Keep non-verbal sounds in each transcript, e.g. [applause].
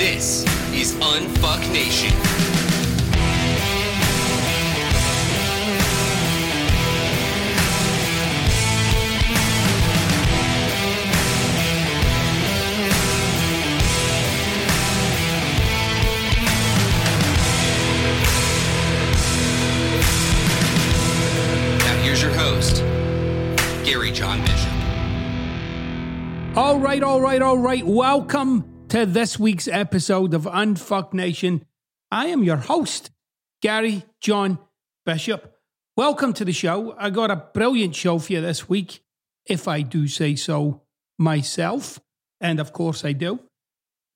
This is Unfuck Nation. Now here's your host, Gary John Bishop. All right, all right, all right. Welcome to this week's episode of Unfuck Nation. I am your host, Gary John Bishop. Welcome to the show. I got a brilliant show for you this week, if I do say so myself. And of course, I do.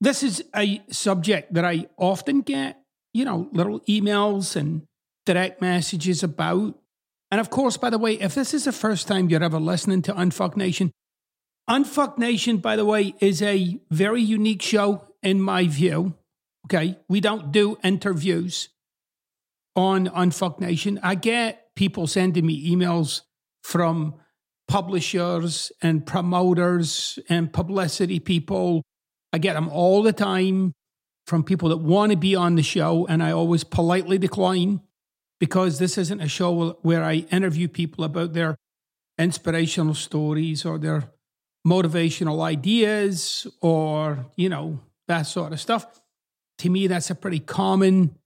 This is a subject that I often get, you know, little emails and direct messages about. And of course, by the way, if this is the first time you're ever listening to Unfuck Nation, Unfuck Nation, by the way, is a very unique show in my view. Okay. We don't do interviews on Unfuck Nation. I get people sending me emails from publishers and promoters and publicity people. I get them all the time from people that want to be on the show, and I always politely decline because this isn't a show where I interview people about their inspirational stories or their motivational ideas or, you know, that sort of stuff. To me, that's a pretty common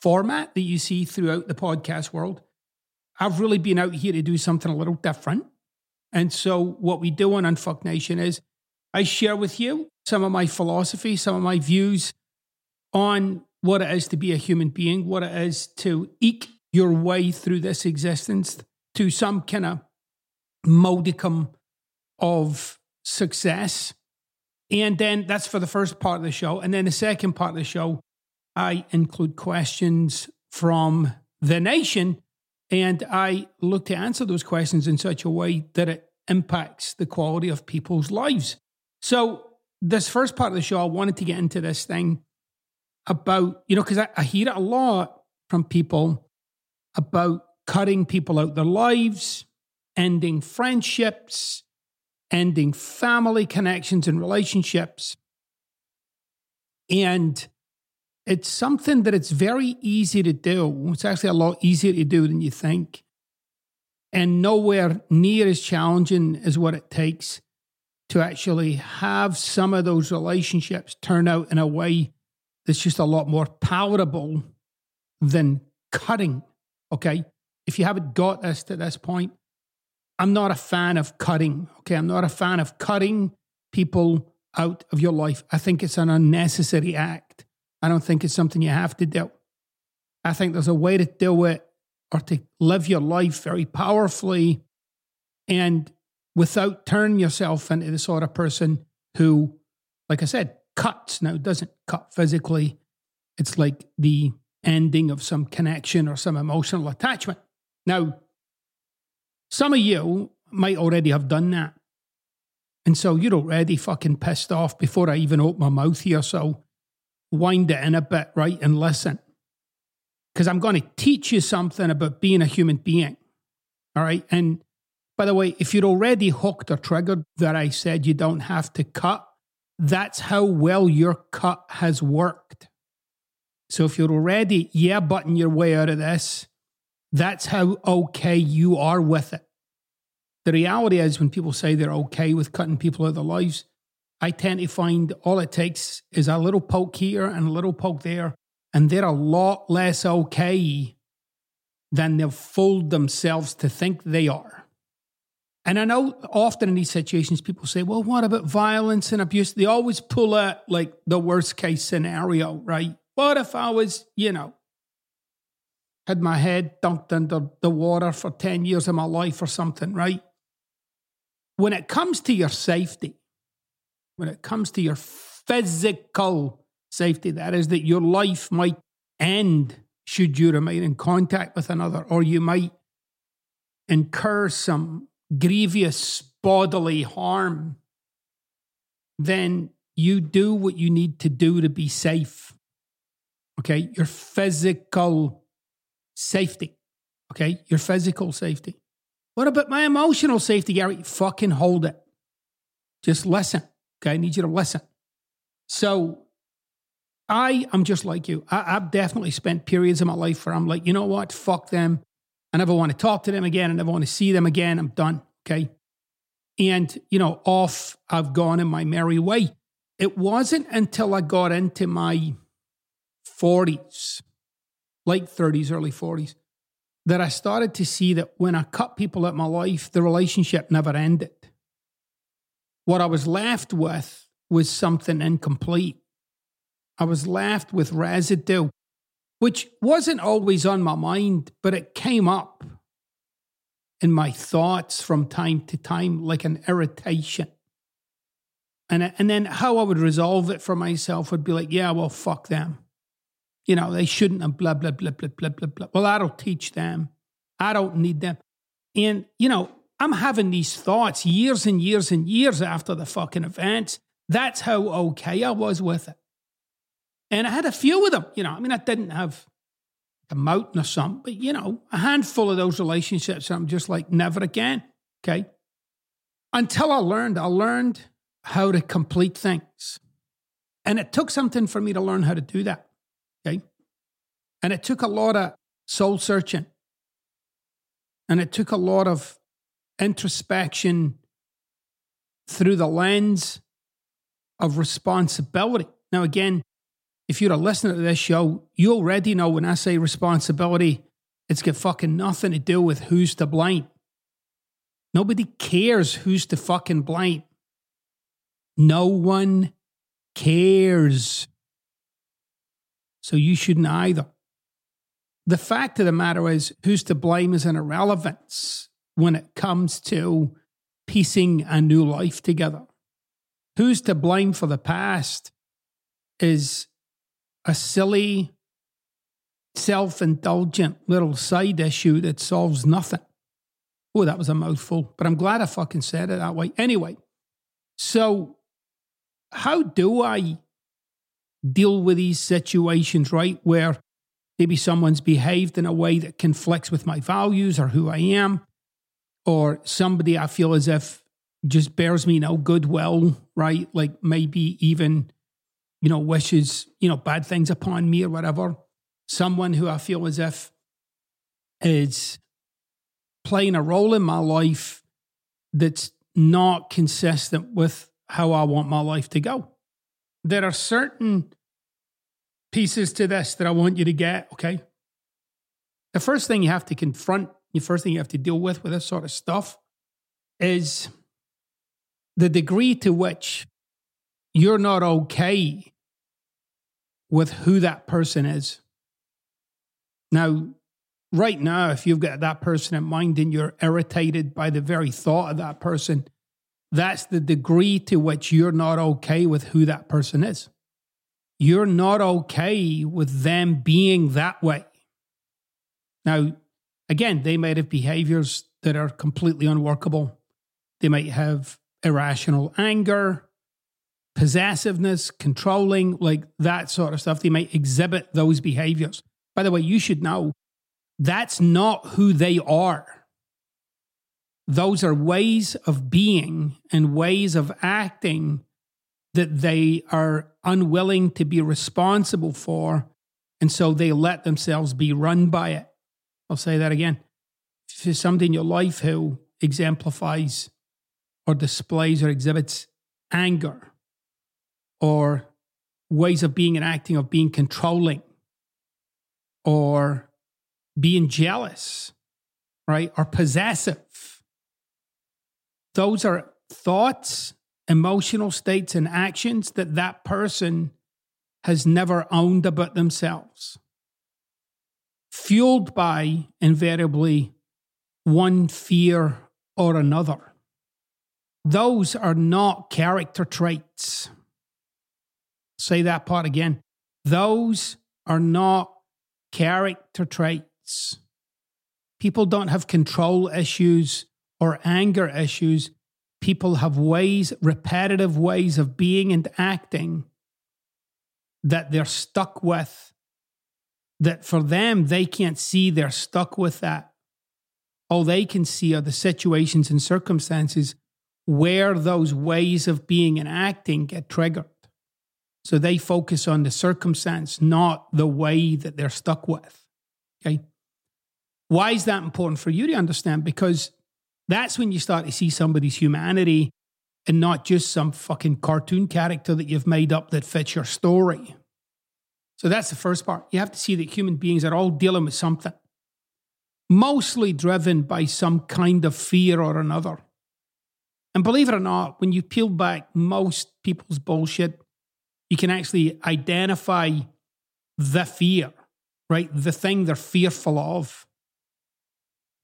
format that you see throughout the podcast world. I've really been out here to do something a little different. And so, what we do on Unfuck Nation is I share with you some of my philosophy, some of my views on what it is to be a human being, what it is to eke your way through this existence to some kind of modicum of success. And then that's for the first part of the show. And then the second part of the show, I include questions from the nation. And I look to answer those questions in such a way that it impacts the quality of people's lives. So, this first part of the show, I wanted to get into this thing about, you know, because I, I hear it a lot from people about cutting people out their lives, ending friendships, ending family connections and relationships. And it's something that it's very easy to do. It's actually a lot easier to do than you think. And nowhere near as challenging as what it takes to actually have some of those relationships turn out in a way that's just a lot more palatable than cutting. Okay. If you haven't got this to this point, I'm not a fan of cutting. Okay. I'm not a fan of cutting people out of your life. I think it's an unnecessary act. I don't think it's something you have to do. I think there's a way to do it or to live your life very powerfully and without turning yourself into the sort of person who, like I said, cuts. Now, it doesn't cut physically. It's like the ending of some connection or some emotional attachment. Now, some of you might already have done that. And so you're already fucking pissed off before I even open my mouth here. So wind it in a bit, right? And listen. Because I'm going to teach you something about being a human being. All right. And by the way, if you're already hooked or triggered that I said you don't have to cut, that's how well your cut has worked. So if you're already yeah butting your way out of this, that's how okay you are with it. The reality is, when people say they're okay with cutting people out of their lives, I tend to find all it takes is a little poke here and a little poke there, and they're a lot less okay than they've fooled themselves to think they are. And I know often in these situations, people say, well, what about violence and abuse? They always pull out like the worst case scenario, right? What if I was, you know? Had my head dunked under the water for 10 years of my life or something, right? When it comes to your safety, when it comes to your physical safety, that is, that your life might end should you remain in contact with another, or you might incur some grievous bodily harm, then you do what you need to do to be safe. Okay, your physical safety. Okay, your physical safety. What about my emotional safety, Gary? Fucking hold it. Just listen. Okay, I need you to listen. So I am just like you. I, have definitely spent periods of my life where I'm like, you know what? Fuck them. I never want to talk to them again. I never want to see them again. I'm done. Okay. And, you know, off I've gone in my merry way. It wasn't until I got into my 40s, late 30s, early 40s, that I started to see that when I cut people out my life, the relationship never ended. What I was left with was something incomplete. I was left with residue, which wasn't always on my mind, but it came up in my thoughts from time to time like an irritation. And, and then how I would resolve it for myself would be like, yeah, well, fuck them. You know, they shouldn't have blah, blah, blah, blah, blah, blah, blah. Well, I don't teach them. I don't need them. And, you know, I'm having these thoughts years and years and years after the fucking events. That's how okay I was with it. And I had a few of them, you know, I mean, I didn't have a mountain or something, but, you know, a handful of those relationships. I'm just like, never again. Okay. Until I learned, I learned how to complete things. And it took something for me to learn how to do that. And it took a lot of soul searching. And it took a lot of introspection through the lens of responsibility. Now, again, if you're a listener to this show, you already know when I say responsibility, it's got fucking nothing to do with who's to blame. Nobody cares who's to fucking blame. No one cares. So you shouldn't either. The fact of the matter is, who's to blame is an irrelevance when it comes to piecing a new life together. Who's to blame for the past is a silly, self indulgent little side issue that solves nothing. Oh, that was a mouthful, but I'm glad I fucking said it that way. Anyway, so how do I deal with these situations, right? Where maybe someone's behaved in a way that conflicts with my values or who I am, or somebody I feel as if just bears me no goodwill, right? Like maybe even you know, wishes, you know, bad things upon me or whatever. Someone who I feel as if is playing a role in my life that's not consistent with how I want my life to go. There are certain pieces to this that I want you to get, okay? The first thing you have to confront, the first thing you have to deal with with this sort of stuff is the degree to which you're not okay with who that person is. Now, right now, if you've got that person in mind and you're irritated by the very thought of that person, that's the degree to which you're not okay with who that person is. You're not okay with them being that way. Now, again, they might have behaviors that are completely unworkable. They might have irrational anger possessiveness, controlling, like that sort of stuff. They might exhibit those behaviors. By the way, you should know that's not who they are. Those are ways of being and ways of acting that they are unwilling to be responsible for. And so they let themselves be run by it. I'll say that again. If there's somebody in your life who exemplifies or displays or exhibits anger, or ways of being and acting of being controlling or being jealous, right? Or possessive. Those are thoughts, emotional states, and actions that that person has never owned about themselves. fueled by invariably one fear or another. Those are not character traits. Say that part again. Those are not character traits. People don't have control issues or anger issues. People have ways, repetitive ways of being and acting that they're stuck with. That for them, they can't see they're stuck with that. All they can see are the situations and circumstances where those ways of being and acting get triggered. So they focus on the circumstance, not the way that they're stuck with. Okay. Why is that important for you to understand? Because that's when you start to see somebody's humanity and not just some fucking cartoon character that you've made up that fits your story. So that's the first part. You have to see that human beings are all dealing with something, mostly driven by some kind of fear or another. And believe it or not, when you peel back most people's bullshit, you can actually identify the fear, right? The thing they're fearful of.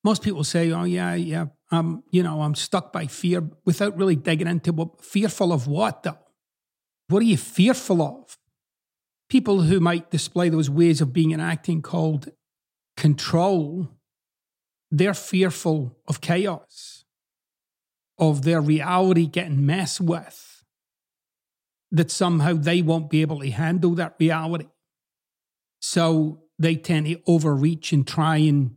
Most people say, oh, yeah, yeah, um, you know, I'm stuck by fear without really digging into what fearful of what though? What are you fearful of? People who might display those ways of being and acting called control, they're fearful of chaos, of their reality getting messed with that somehow they won't be able to handle that reality. So they tend to overreach and try and,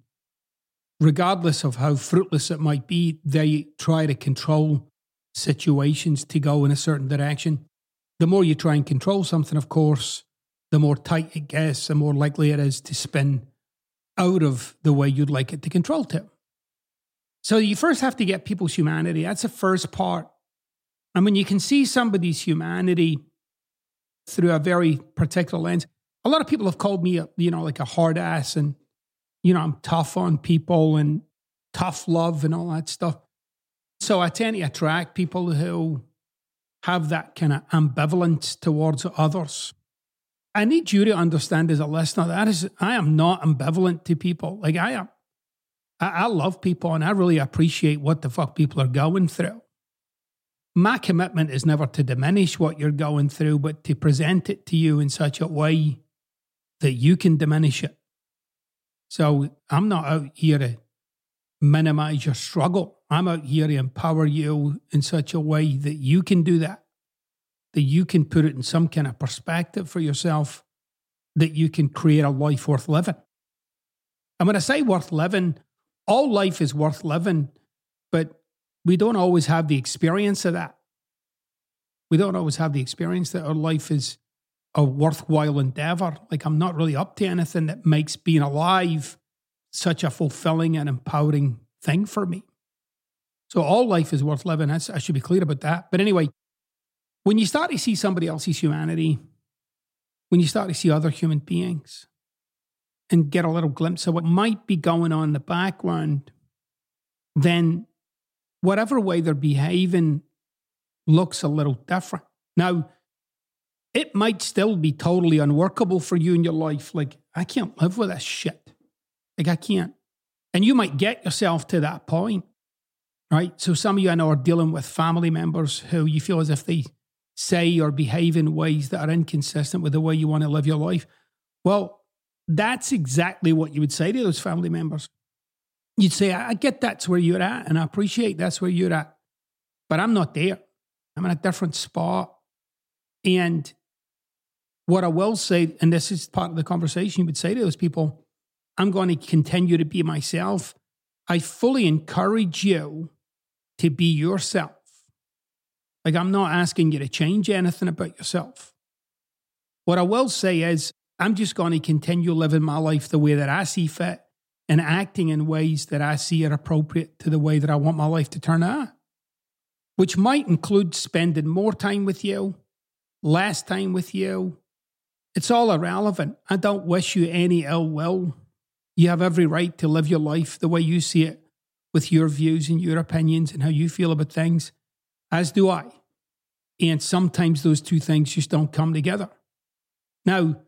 regardless of how fruitless it might be, they try to control situations to go in a certain direction. The more you try and control something, of course, the more tight it gets, the more likely it is to spin out of the way you'd like it to control to. So you first have to get people's humanity. That's the first part and when you can see somebody's humanity through a very particular lens, a lot of people have called me, a, you know, like a hard ass and, you know, I'm tough on people and tough love and all that stuff. So I tend to attract people who have that kind of ambivalence towards others. I need you to understand as a listener that is, I am not ambivalent to people. Like I am, I, I love people and I really appreciate what the fuck people are going through my commitment is never to diminish what you're going through, but to present it to you in such a way that you can diminish it. So I'm not out here to minimize your struggle. I'm out here to empower you in such a way that you can do that, that you can put it in some kind of perspective for yourself, that you can create a life worth living. And when I say worth living, all life is worth living, but we don't always have the experience of that. We don't always have the experience that our life is a worthwhile endeavor. Like, I'm not really up to anything that makes being alive such a fulfilling and empowering thing for me. So, all life is worth living. I should be clear about that. But anyway, when you start to see somebody else's humanity, when you start to see other human beings and get a little glimpse of what might be going on in the background, then whatever way they're behaving looks a little different. Now, it might still be totally unworkable for you in your life. Like, I can't live with this shit. Like, I can't. And you might get yourself to that point, right? So, some of you I know are dealing with family members who you feel as if they say or behave in ways that are inconsistent with the way you want to live your life. Well, that's exactly what you would say to those family members you'd say, I get that's where you're at, and I appreciate that's where you're at, but I'm not there. I'm in a different spot. And what I will say, and this is part of the conversation you would say to those people, I'm going to continue to be myself. I fully encourage you to be yourself. Like, I'm not asking you to change anything about yourself. What I will say is, I'm just going to continue living my life the way that I see fit and acting in ways that I see are appropriate to the way that I want my life to turn out, which might include spending more time with you, less time with you. It's all irrelevant. I don't wish you any ill will. You have every right to live your life the way you see it, with your views and your opinions and how you feel about things, as do I. And sometimes those two things just don't come together. Now,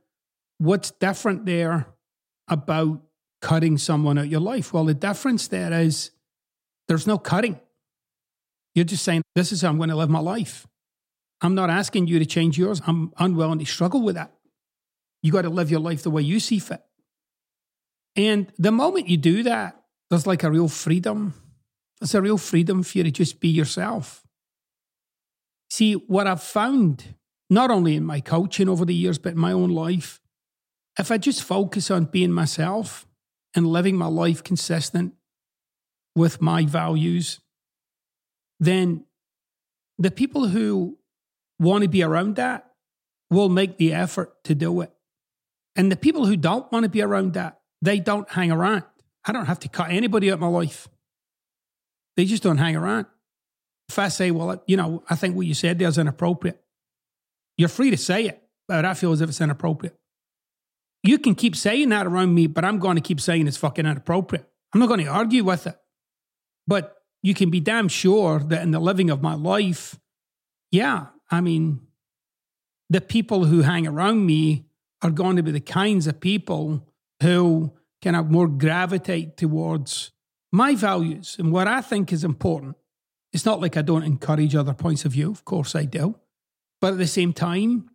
what's different there about cutting someone out your life. Well, the difference there is there's no cutting. You're just saying, this is how I'm going to live my life. I'm not asking you to change yours. I'm unwilling to struggle with that. You got to live your life the way you see fit. And the moment you do that, there's like a real freedom. There's a real freedom for you to just be yourself. See, what I've found, not only in my coaching over the years, but in my own life, if I just focus on being myself and living my life consistent with my values, then the people who want to be around that will make the effort to do it. And the people who don't want to be around that, they don't hang around. I don't have to cut anybody out of my life. They just don't hang around. If I say, well, you know, I think what you said there is inappropriate, you're free to say it, but I feel as if it's inappropriate. You can keep saying that around me, but I'm going to keep saying it's fucking inappropriate. I'm not going to argue with it. But you can be damn sure that in the living of my life, yeah, I mean, the people who hang around me are going to be the kinds of people who kind of more gravitate towards my values and what I think is important. It's not like I don't encourage other points of view, of course I do. But at the same time,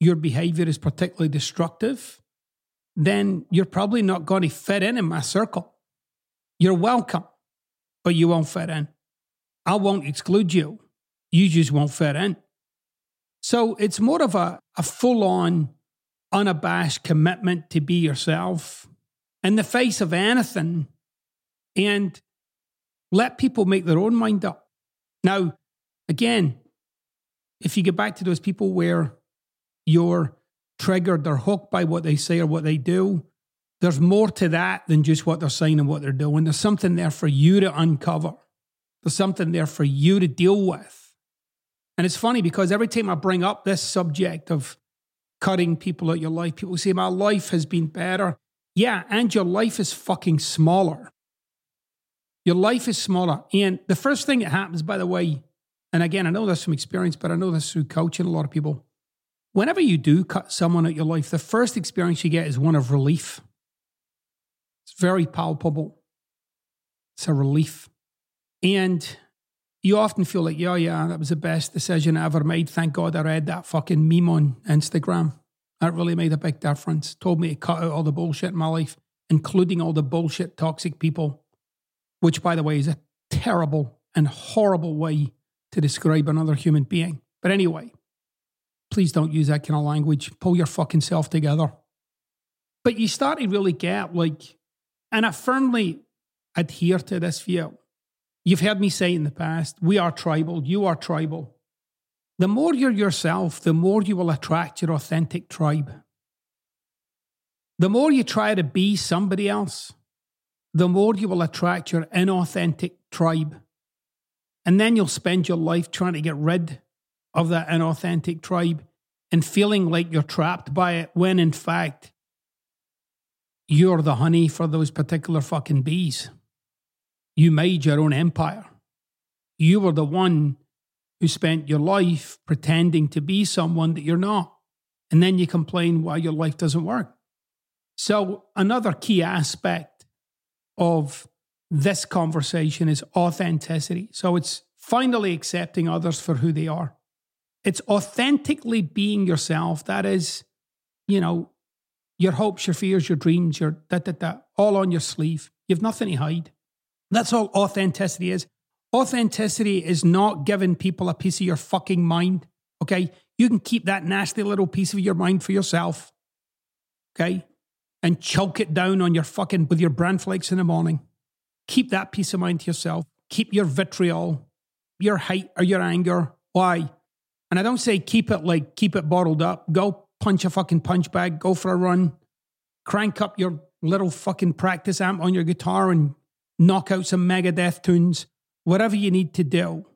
your behavior is particularly destructive, then you're probably not going to fit in in my circle. You're welcome, but you won't fit in. I won't exclude you. You just won't fit in. So it's more of a, a full on, unabashed commitment to be yourself in the face of anything and let people make their own mind up. Now, again, if you get back to those people where you're triggered or hooked by what they say or what they do, there's more to that than just what they're saying and what they're doing. There's something there for you to uncover, there's something there for you to deal with. And it's funny because every time I bring up this subject of cutting people out your life, people say, My life has been better. Yeah, and your life is fucking smaller. Your life is smaller. And the first thing that happens, by the way, and again, I know this from experience, but I know this through coaching a lot of people. Whenever you do cut someone out your life, the first experience you get is one of relief. It's very palpable. It's a relief. And you often feel like, yeah, yeah, that was the best decision I ever made. Thank God I read that fucking meme on Instagram. That really made a big difference. Told me to cut out all the bullshit in my life, including all the bullshit toxic people, which, by the way, is a terrible and horrible way to describe another human being. But anyway, please don't use that kind of language. Pull your fucking self together. But you start to really get like, and I firmly adhere to this view You've heard me say in the past, we are tribal, you are tribal. The more you're yourself, the more you will attract your authentic tribe. The more you try to be somebody else, the more you will attract your inauthentic tribe. And then you'll spend your life trying to get rid of that inauthentic tribe and feeling like you're trapped by it when in fact you're the honey for those particular fucking bees. You made your own empire. You were the one who spent your life pretending to be someone that you're not. And then you complain why your life doesn't work. So, another key aspect of this conversation is authenticity. So, it's finally accepting others for who they are. It's authentically being yourself. That is, you know, your hopes, your fears, your dreams, your da da da, all on your sleeve. You've nothing to hide. That's all authenticity is. Authenticity is not giving people a piece of your fucking mind. Okay. You can keep that nasty little piece of your mind for yourself. Okay. And choke it down on your fucking with your bran flakes in the morning. Keep that piece of mind to yourself. Keep your vitriol, your hate or your anger. Why? And I don't say keep it like keep it bottled up. Go punch a fucking punch bag, go for a run, crank up your little fucking practice amp on your guitar and knock out some Megadeth tunes, whatever you need to do.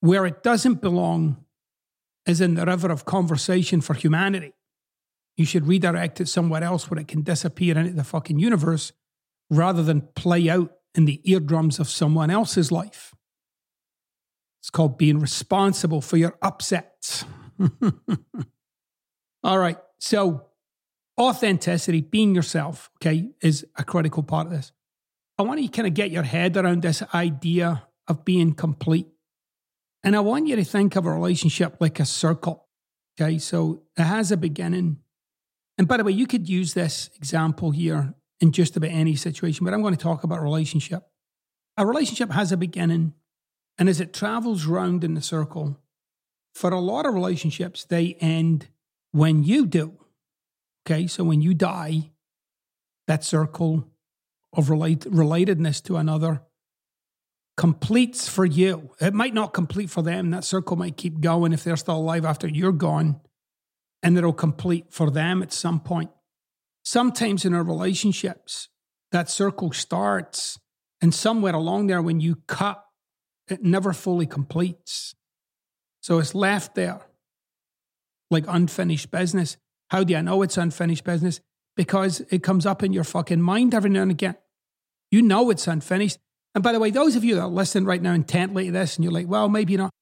Where it doesn't belong is in the river of conversation for humanity. You should redirect it somewhere else where it can disappear into the fucking universe rather than play out in the eardrums of someone else's life. It's called being responsible for your upsets. [laughs] All right. So, authenticity, being yourself, okay, is a critical part of this. I want you to kind of get your head around this idea of being complete. And I want you to think of a relationship like a circle. Okay, so it has a beginning. And by the way, you could use this example here in just about any situation, but I'm going to talk about relationship. A relationship has a beginning, and as it travels round in the circle, for a lot of relationships, they end when you do. Okay, so when you die, that circle of relate, relatedness to another completes for you. It might not complete for them. That circle might keep going if they're still alive after you're gone, and it'll complete for them at some point. Sometimes in our relationships, that circle starts, and somewhere along there, when you cut, it never fully completes. So it's left there like unfinished business. How do I know it's unfinished business? Because it comes up in your fucking mind every now and again. You know it's unfinished. And by the way, those of you that are listening right now intently to this and you're like, well, maybe not,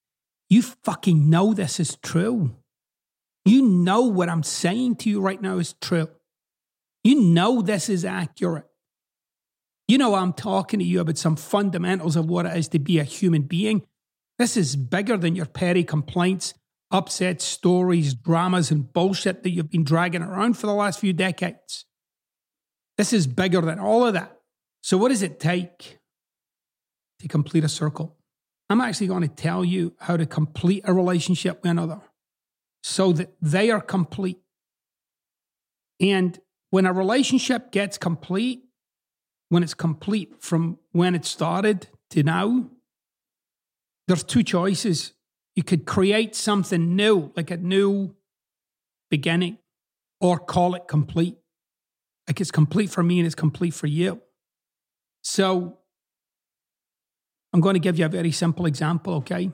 you fucking know this is true. You know what I'm saying to you right now is true. You know this is accurate. You know, I'm talking to you about some fundamentals of what it is to be a human being. This is bigger than your petty complaints, upset stories, dramas, and bullshit that you've been dragging around for the last few decades. This is bigger than all of that. So, what does it take to complete a circle? I'm actually going to tell you how to complete a relationship with another so that they are complete. And when a relationship gets complete, when it's complete from when it started to now, there's two choices. You could create something new, like a new beginning, or call it complete. Like it's complete for me and it's complete for you. So I'm going to give you a very simple example, okay?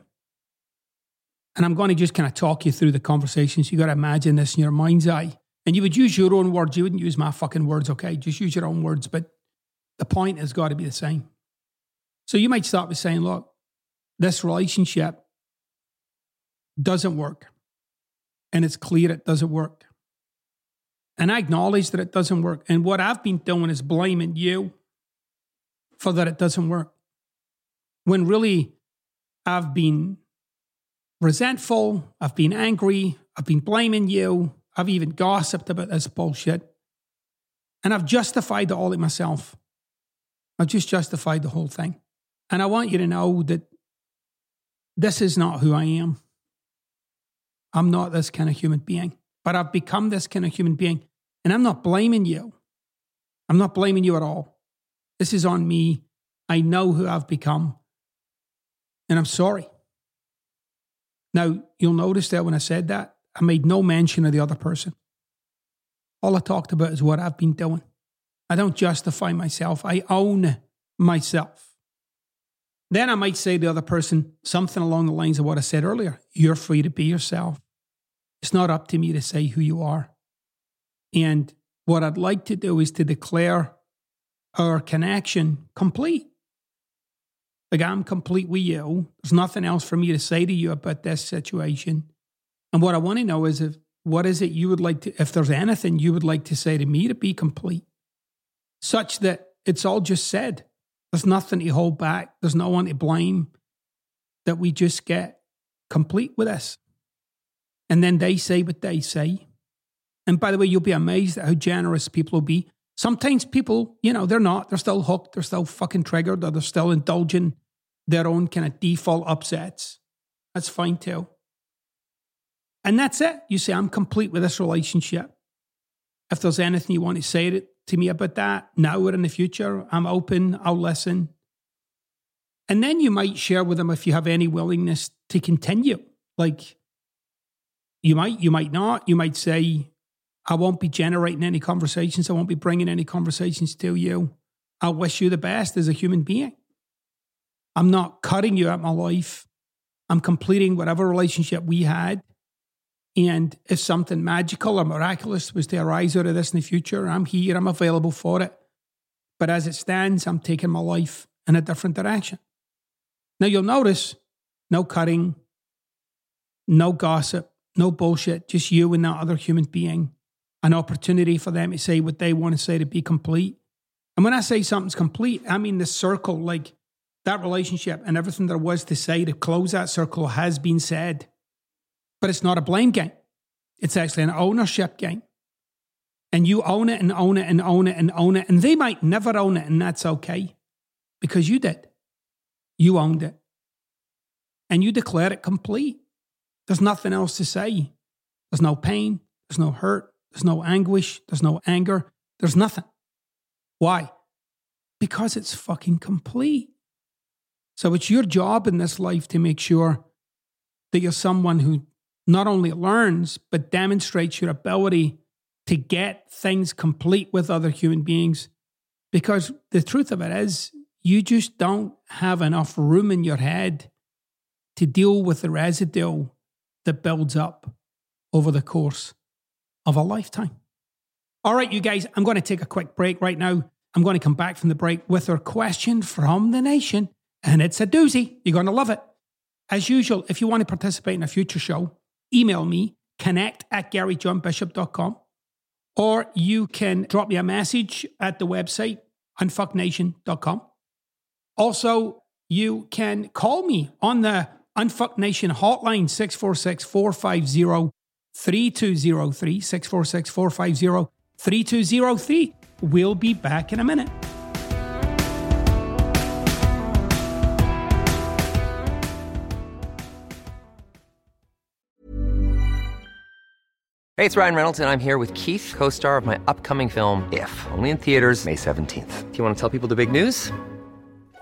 And I'm going to just kind of talk you through the conversations. You got to imagine this in your mind's eye. And you would use your own words. You wouldn't use my fucking words, okay? Just use your own words. But the point has got to be the same. So you might start with saying, look, this relationship doesn't work. And it's clear it doesn't work. And I acknowledge that it doesn't work. And what I've been doing is blaming you for that it doesn't work. When really I've been resentful, I've been angry, I've been blaming you, I've even gossiped about this bullshit. And I've justified all it myself. I've just justified the whole thing. And I want you to know that this is not who I am. I'm not this kind of human being, but I've become this kind of human being. And I'm not blaming you. I'm not blaming you at all. This is on me. I know who I've become. And I'm sorry. Now, you'll notice that when I said that, I made no mention of the other person. All I talked about is what I've been doing. I don't justify myself, I own myself. Then I might say to the other person something along the lines of what I said earlier You're free to be yourself. It's not up to me to say who you are. And what I'd like to do is to declare our connection complete. Like I'm complete with you. There's nothing else for me to say to you about this situation. And what I want to know is if what is it you would like to, if there's anything you would like to say to me to be complete, such that it's all just said. There's nothing to hold back. There's no one to blame. That we just get complete with this. And then they say what they say. And by the way, you'll be amazed at how generous people will be Sometimes people, you know, they're not. They're still hooked. They're still fucking triggered or they're still indulging their own kind of default upsets. That's fine too. And that's it. You say, I'm complete with this relationship. If there's anything you want to say to me about that now or in the future, I'm open. I'll listen. And then you might share with them if you have any willingness to continue. Like you might, you might not. You might say, I won't be generating any conversations. I won't be bringing any conversations to you. I wish you the best as a human being. I'm not cutting you out my life. I'm completing whatever relationship we had. And if something magical or miraculous was to arise out of this in the future, I'm here, I'm available for it. But as it stands, I'm taking my life in a different direction. Now you'll notice no cutting, no gossip, no bullshit, just you and that other human being an opportunity for them to say what they want to say to be complete. And when I say something's complete, I mean the circle, like that relationship and everything there was to say to close that circle has been said. But it's not a blame game, it's actually an ownership game. And you own it and own it and own it and own it. And they might never own it, and that's okay because you did. You owned it. And you declare it complete. There's nothing else to say. There's no pain, there's no hurt, there's no anguish, there's no anger, there's nothing. Why? Because it's fucking complete. So it's your job in this life to make sure that you're someone who not only learns, but demonstrates your ability to get things complete with other human beings. Because the truth of it is, you just don't have enough room in your head to deal with the residue that builds up over the course of a lifetime. All right, you guys, I'm going to take a quick break right now. I'm going to come back from the break with our question from the nation, and it's a doozy. You're going to love it. As usual, if you want to participate in a future show, email me, connect at garyjohnbishop.com, or you can drop me a message at the website, unfucknation.com. Also, you can call me on the Unfuck Nation hotline, 646 450 3203. 646 450 3203. We'll be back in a minute. Hey, it's Ryan Reynolds, and I'm here with Keith, co star of my upcoming film, If, only in theaters, May 17th. Do you want to tell people the big news?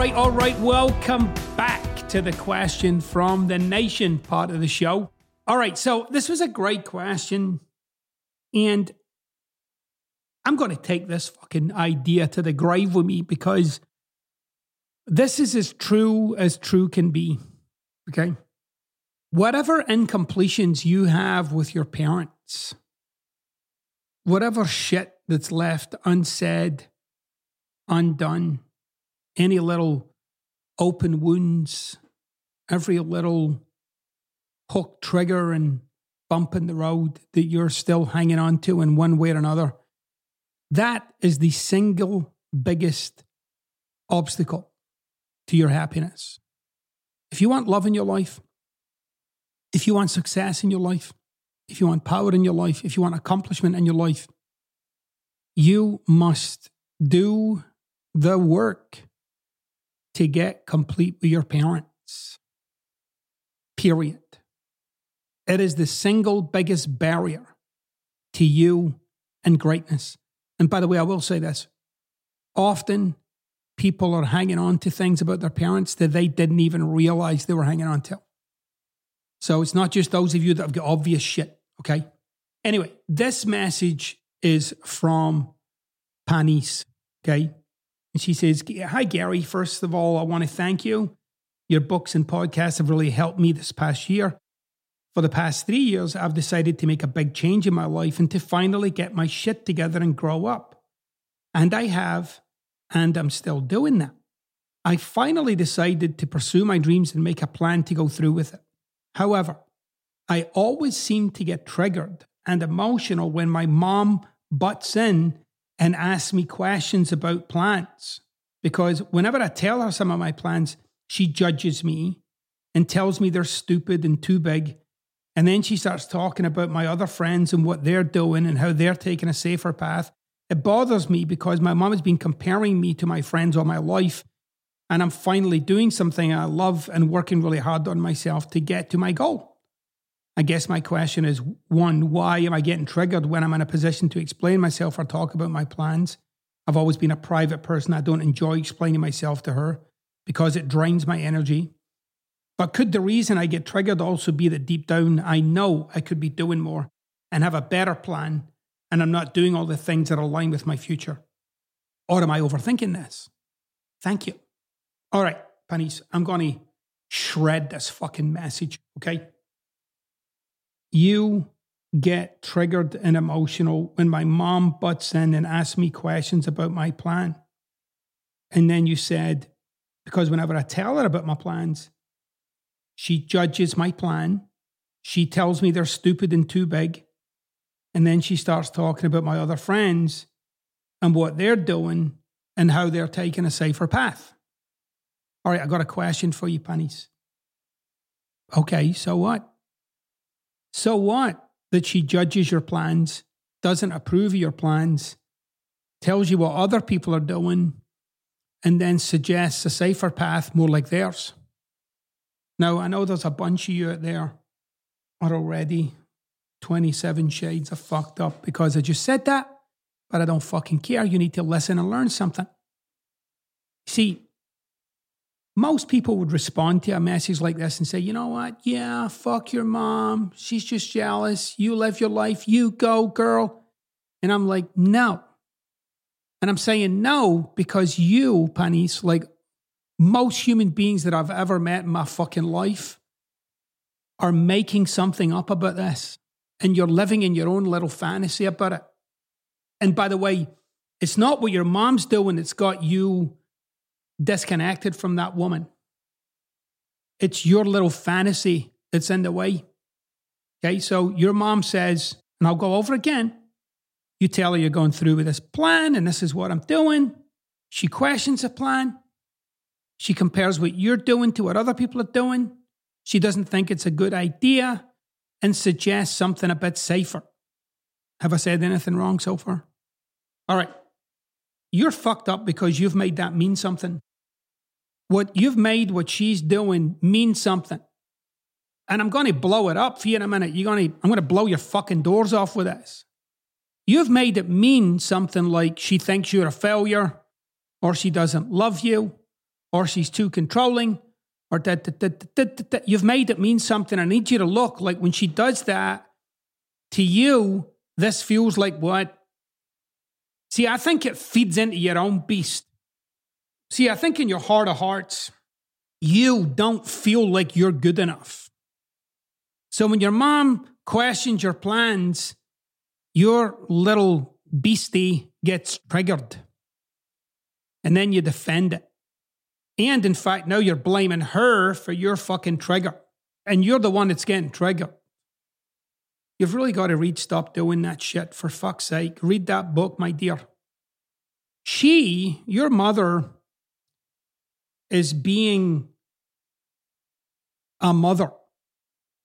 Right, all right. Welcome back to the question from the nation part of the show. All right, so this was a great question. And I'm going to take this fucking idea to the grave with me because this is as true as true can be. Okay. Whatever incompletions you have with your parents, whatever shit that's left unsaid, undone, any little open wounds, every little hook trigger and bump in the road that you're still hanging on to in one way or another. That is the single biggest obstacle to your happiness. If you want love in your life, if you want success in your life, if you want power in your life, if you want accomplishment in your life, you must do the work to get complete with your parents. Period. It is the single biggest barrier to you and greatness. And by the way, I will say this often people are hanging on to things about their parents that they didn't even realize they were hanging on to. So it's not just those of you that have got obvious shit, okay? Anyway, this message is from Panis, okay? And she says, Hi, Gary. First of all, I want to thank you. Your books and podcasts have really helped me this past year. For the past three years, I've decided to make a big change in my life and to finally get my shit together and grow up. And I have, and I'm still doing that. I finally decided to pursue my dreams and make a plan to go through with it. However, I always seem to get triggered and emotional when my mom butts in and asks me questions about plants. Because whenever I tell her some of my plans, she judges me and tells me they're stupid and too big. And then she starts talking about my other friends and what they're doing and how they're taking a safer path. It bothers me because my mom has been comparing me to my friends all my life. And I'm finally doing something I love and working really hard on myself to get to my goal. I guess my question is one, why am I getting triggered when I'm in a position to explain myself or talk about my plans? I've always been a private person. I don't enjoy explaining myself to her because it drains my energy. But could the reason I get triggered also be that deep down I know I could be doing more and have a better plan and I'm not doing all the things that align with my future? Or am I overthinking this? Thank you. All right, Pennies, I'm going to shred this fucking message, okay? You get triggered and emotional when my mom butts in and asks me questions about my plan. And then you said, because whenever I tell her about my plans, she judges my plan. She tells me they're stupid and too big. And then she starts talking about my other friends and what they're doing and how they're taking a safer path. All right, I got a question for you, Pennies. Okay, so what? So what that she judges your plans, doesn't approve of your plans, tells you what other people are doing, and then suggests a safer path more like theirs? Now, I know there's a bunch of you out there are already 27 shades of fucked up because I just said that, but I don't fucking care. You need to listen and learn something. See, most people would respond to a message like this and say, you know what? Yeah, fuck your mom. She's just jealous. You live your life. You go, girl. And I'm like, no. And I'm saying no because you, Panis, like most human beings that I've ever met in my fucking life, are making something up about this. And you're living in your own little fantasy about it. And by the way, it's not what your mom's doing that's got you disconnected from that woman. It's your little fantasy that's in the way. Okay, so your mom says, and I'll go over again. You tell her you're going through with this plan and this is what I'm doing. She questions the plan. She compares what you're doing to what other people are doing. She doesn't think it's a good idea and suggests something a bit safer. Have I said anything wrong so far? All right. You're fucked up because you've made that mean something what you've made what she's doing mean something. And I'm going to blow it up for you in a minute. You're going to, I'm going to blow your fucking doors off with this. You've made it mean something like she thinks you're a failure, or she doesn't love you, or she's too controlling, or that, that, that, that, that. You've made it mean something. I need you to look like when she does that, to you, this feels like what? See, I think it feeds into your own beast. See, I think in your heart of hearts, you don't feel like you're good enough. So when your mom questions your plans, your little beastie gets triggered. And then you defend it. And in fact, now you're blaming her for your fucking trigger. And you're the one that's getting triggered. You've really got to read Stop Doing That Shit, for fuck's sake. Read that book, my dear. She, your mother, is being a mother.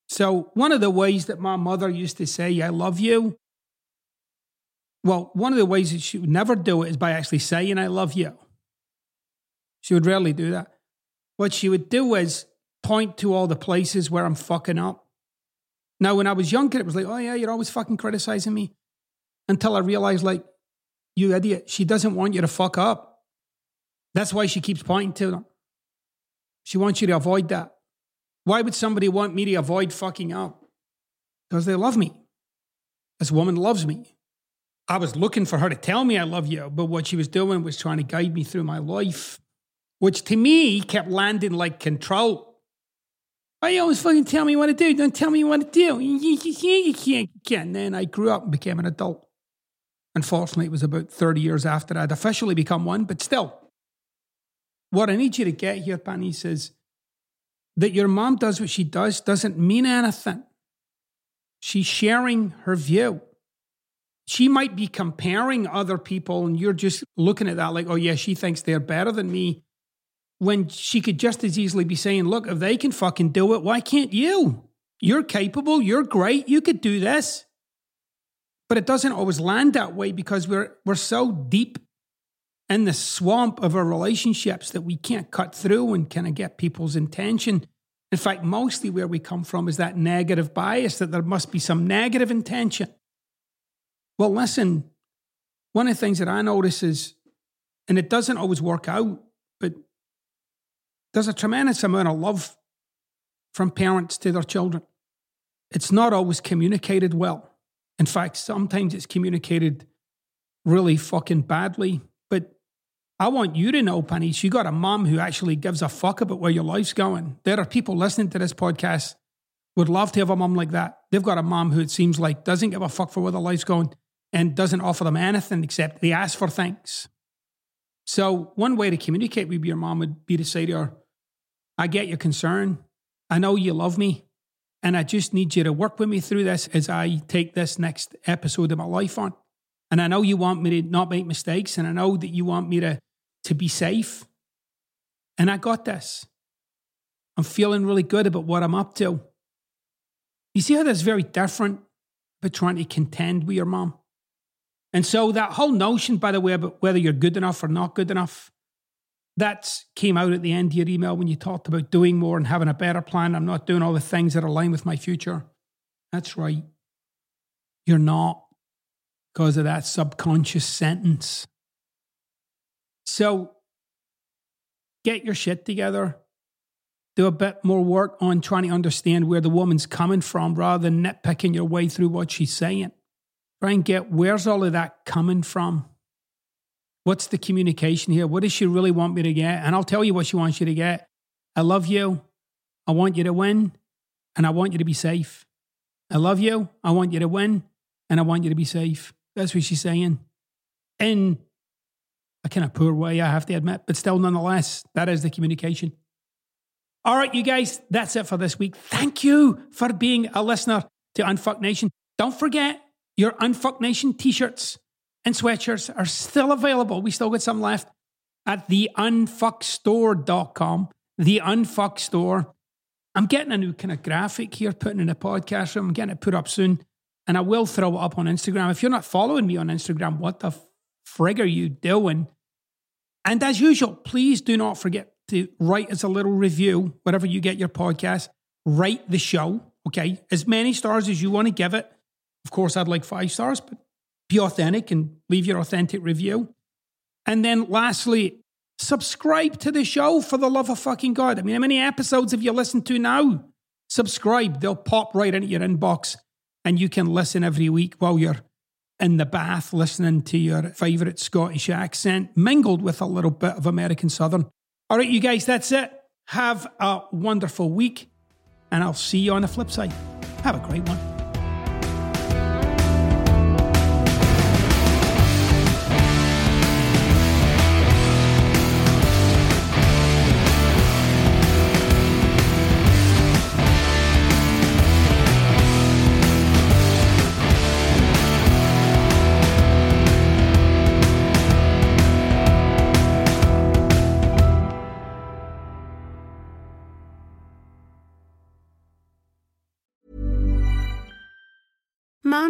So, one of the ways that my mother used to say, I love you, well, one of the ways that she would never do it is by actually saying, I love you. She would rarely do that. What she would do is point to all the places where I'm fucking up. Now, when I was younger, it was like, oh, yeah, you're always fucking criticizing me. Until I realized, like, you idiot, she doesn't want you to fuck up. That's why she keeps pointing to them. She wants you to avoid that. Why would somebody want me to avoid fucking up? Because they love me. This woman loves me. I was looking for her to tell me I love you, but what she was doing was trying to guide me through my life, which to me kept landing like control. Why you always fucking tell me what to do? Don't tell me what to do. You [laughs] can't. And then I grew up and became an adult. Unfortunately, it was about 30 years after I'd officially become one, but still, what I need you to get here, Panis, is that your mom does what she does doesn't mean anything. She's sharing her view. She might be comparing other people, and you're just looking at that like, oh, yeah, she thinks they're better than me. When she could just as easily be saying, look, if they can fucking do it, why can't you? You're capable, you're great, you could do this. But it doesn't always land that way because we're, we're so deep in the swamp of our relationships that we can't cut through and kind of get people's intention. In fact, mostly where we come from is that negative bias that there must be some negative intention. Well, listen, one of the things that I notice is, and it doesn't always work out, but there's a tremendous amount of love from parents to their children. It's not always communicated well. In fact, sometimes it's communicated really fucking badly. I want you to know, Pennies, you got a mom who actually gives a fuck about where your life's going. There are people listening to this podcast would love to have a mom like that. They've got a mom who it seems like doesn't give a fuck for where their life's going and doesn't offer them anything except they ask for things. So one way to communicate with your mom would be to say to her, I get your concern. I know you love me. And I just need you to work with me through this as I take this next episode of my life on. And I know you want me to not make mistakes. And I know that you want me to, to be safe. And I got this. I'm feeling really good about what I'm up to. You see how that's very different, but trying to contend with your mom. And so that whole notion, by the way, about whether you're good enough or not good enough, that came out at the end of your email when you talked about doing more and having a better plan. I'm not doing all the things that align with my future. That's right. You're not because of that subconscious sentence. So get your shit together. Do a bit more work on trying to understand where the woman's coming from rather than nitpicking your way through what she's saying. Try and get where's all of that coming from? What's the communication here? What does she really want me to get? And I'll tell you what she wants you to get. I love you. I want you to win. And I want you to be safe. I love you. I want you to win. And I want you to be safe. That's what she's saying. In a kind of poor way, I have to admit, but still, nonetheless, that is the communication. All right, you guys, that's it for this week. Thank you for being a listener to Unfuck Nation. Don't forget, your Unfuck Nation t shirts and sweatshirts are still available. We still got some left at the unfuckstore.com. The Unfuck Store. I'm getting a new kind of graphic here, putting in a podcast room. I'm getting it put up soon. And I will throw it up on Instagram. If you're not following me on Instagram, what the frig are you doing? And as usual, please do not forget to write us a little review, whatever you get your podcast. Write the show, okay? As many stars as you want to give it. Of course, I'd like five stars, but be authentic and leave your authentic review. And then lastly, subscribe to the show for the love of fucking God. I mean, how many episodes have you listened to now? Subscribe, they'll pop right into your inbox and you can listen every week while you're in the bath listening to your favourite Scottish accent mingled with a little bit of American Southern. All right, you guys, that's it. Have a wonderful week and I'll see you on the flip side. Have a great one.